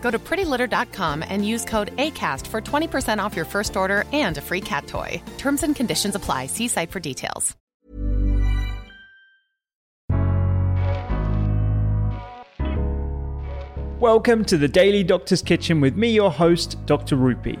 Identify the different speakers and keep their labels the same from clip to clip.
Speaker 1: Go to prettylitter.com and use code ACAST for 20% off your first order and a free cat toy. Terms and conditions apply. See site for details.
Speaker 2: Welcome to the Daily Doctor's Kitchen with me, your host, Dr. Rupy.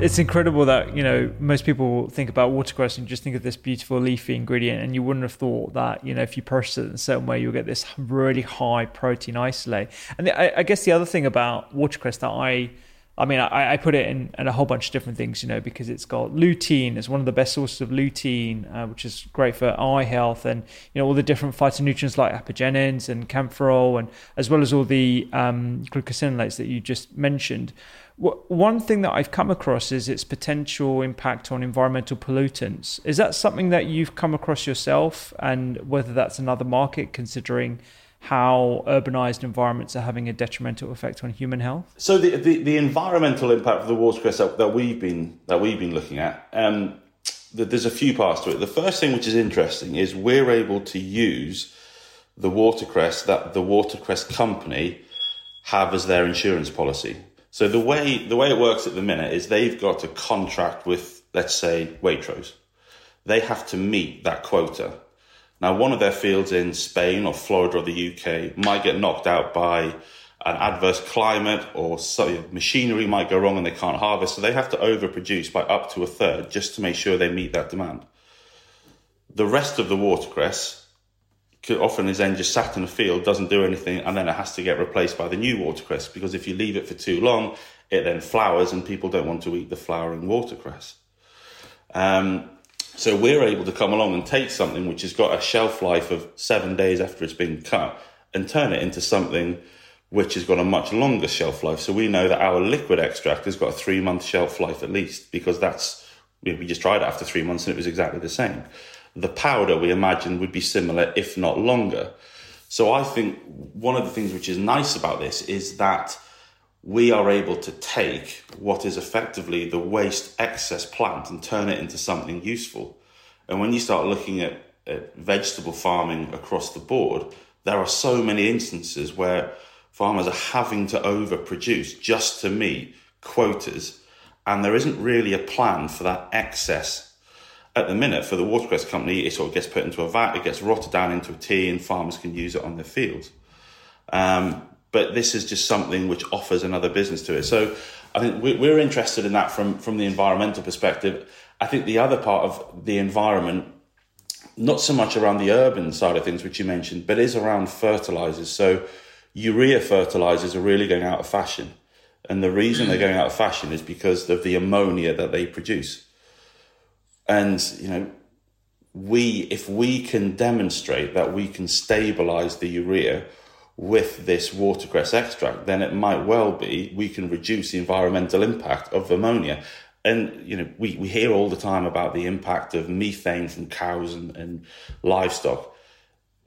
Speaker 2: it's incredible that you know most people think about watercress and just think of this beautiful leafy ingredient, and you wouldn't have thought that you know if you process it in a certain way, you'll get this really high protein isolate. And I, I guess the other thing about watercress that I I mean, I, I put it in, in, a whole bunch of different things, you know, because it's got lutein. It's one of the best sources of lutein, uh, which is great for eye health, and you know all the different phytonutrients like apigenin and kaempferol, and as well as all the um, glucosinolates that you just mentioned. One thing that I've come across is its potential impact on environmental pollutants. Is that something that you've come across yourself, and whether that's another market, considering how urbanized environments are having a detrimental effect on human health?
Speaker 3: So the the, the environmental impact of the watercress that, we've been that we've been looking at, um, there's a few parts to it. The first thing which is interesting is we're able to use the watercress that the watercress company have as their insurance policy. So the way the way it works at the minute is they've got a contract with, let's say, Waitrose. They have to meet that quota. Now, one of their fields in Spain or Florida or the UK might get knocked out by an adverse climate or machinery might go wrong and they can't harvest. So they have to overproduce by up to a third just to make sure they meet that demand. The rest of the watercress often is then just sat in a field, doesn't do anything, and then it has to get replaced by the new watercress because if you leave it for too long, it then flowers and people don't want to eat the flowering watercress. Um, so we're able to come along and take something which has got a shelf life of seven days after it's been cut and turn it into something which has got a much longer shelf life. So we know that our liquid extract has got a three month shelf life at least because that's we just tried it after three months and it was exactly the same the powder we imagine would be similar, if not longer. So I think one of the things which is nice about this is that we are able to take what is effectively the waste excess plant and turn it into something useful. And when you start looking at, at vegetable farming across the board, there are so many instances where farmers are having to overproduce just to meet quotas, and there isn't really a plan for that excess at the minute for the watercress company, it sort of gets put into a vat, it gets rotted down into a tea, and farmers can use it on their fields. Um, but this is just something which offers another business to it. So I think we're interested in that from from the environmental perspective. I think the other part of the environment, not so much around the urban side of things, which you mentioned, but is around fertilizers. So urea fertilizers are really going out of fashion. And the reason they're going out of fashion is because of the ammonia that they produce. And, you know, we, if we can demonstrate that we can stabilize the urea with this watercress extract, then it might well be we can reduce the environmental impact of ammonia. And, you know, we, we hear all the time about the impact of methane from cows and, and livestock.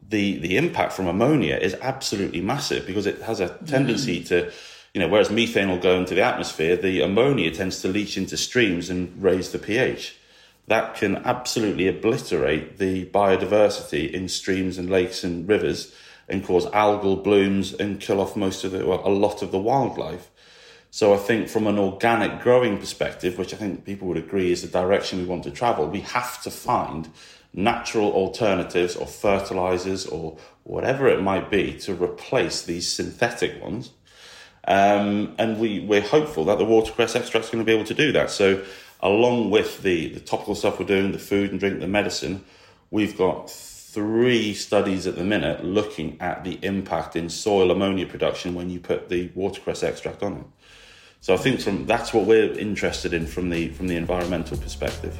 Speaker 3: The, the impact from ammonia is absolutely massive because it has a tendency mm. to, you know, whereas methane will go into the atmosphere, the ammonia tends to leach into streams and raise the pH that can absolutely obliterate the biodiversity in streams and lakes and rivers and cause algal blooms and kill off most of the, well, a lot of the wildlife. So I think from an organic growing perspective, which I think people would agree is the direction we want to travel, we have to find natural alternatives or fertilizers or whatever it might be to replace these synthetic ones. Um, and we, we're hopeful that the watercress extract is going to be able to do that. So along with the, the topical stuff we're doing, the food and drink, the medicine, we've got three studies at the minute looking at the impact in soil ammonia production when you put the watercress extract on it. So I think from that's what we're interested in from the from the environmental perspective.